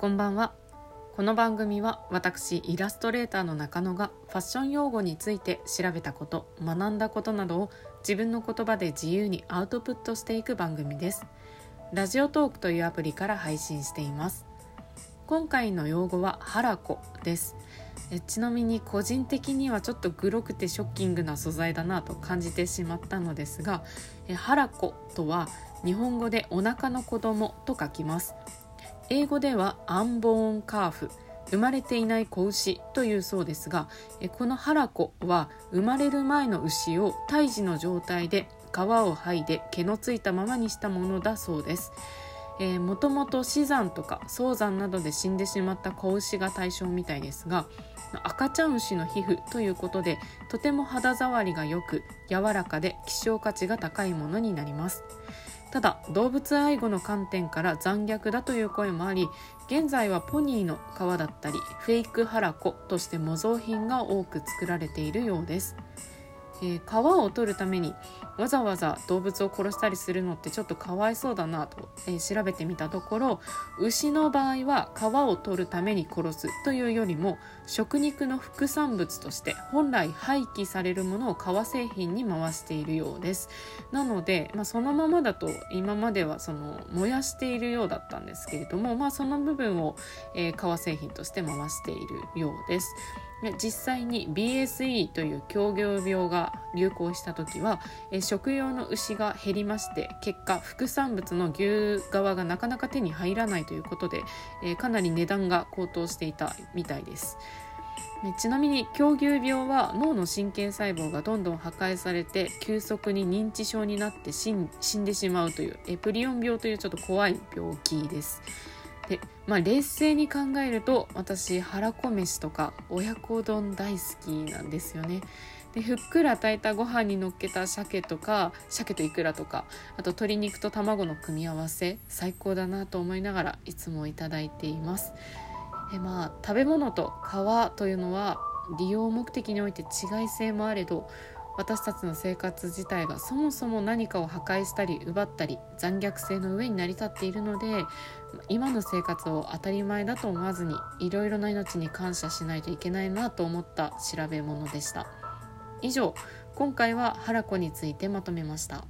こんばんは。この番組は私イラストレーターの中野がファッション用語について調べたこと学んだことなどを自分の言葉で自由にアウトプットしていく番組です。ラジオトークというアプリから配信しています。今回の用語はハラコです。ちなみに個人的にはちょっとグロくてショッキングな素材だなと感じてしまったのですがえハラコとは日本語でお腹の子供と書きます。英語ではアンボーンカーフ生まれていない子牛というそうですがこのハラコは生まれる前の牛を胎児の状態で皮を剥いで毛のついたままにしたものだそうです。もともと死産とか早産などで死んでしまった子牛が対象みたいですが赤ちゃん牛の皮膚ということでとても肌触りが良く柔らかで希少価値が高いものになります。ただ動物愛護の観点から残虐だという声もあり現在はポニーの皮だったりフェイクハラコとして模造品が多く作られているようです。えー、皮を取るためにわざわざ動物を殺したりするのってちょっとかわいそうだなと、えー、調べてみたところ牛の場合は皮を取るために殺すというよりも食肉の副産物として本来廃棄されるものを革製品に回しているようです。なので、まあ、そのままだと今まではその燃やしているようだったんですけれども、まあ、その部分を、えー、革製品として回しているようです。実際に BSE という狂牛病が流行した時は食用の牛が減りまして結果副産物の牛側がなかなか手に入らないということでえかなり値段が高騰していたみたいです。ちなみに狂牛病は脳の神経細胞がどんどん破壊されて急速に認知症になって死んでしまうというエプリオン病というちょっと怖い病気です。でまあ冷静に考えると私腹こ飯とか親子丼大好きなんですよね。でふっくら炊いたご飯にのっけた鮭とか鮭とイクラとかあと鶏肉と卵の組み合わせ最高だなと思いながらいつもいただいています。えまあ食べ物と皮というのは利用目的において違い性もあれど私たちの生活自体がそもそも何かを破壊したり奪ったり残虐性の上に成り立っているので今の生活を当たり前だと思わずにいろいろな命に感謝しないといけないなと思った調べ物でした。以上今回はハラコについてまとめました。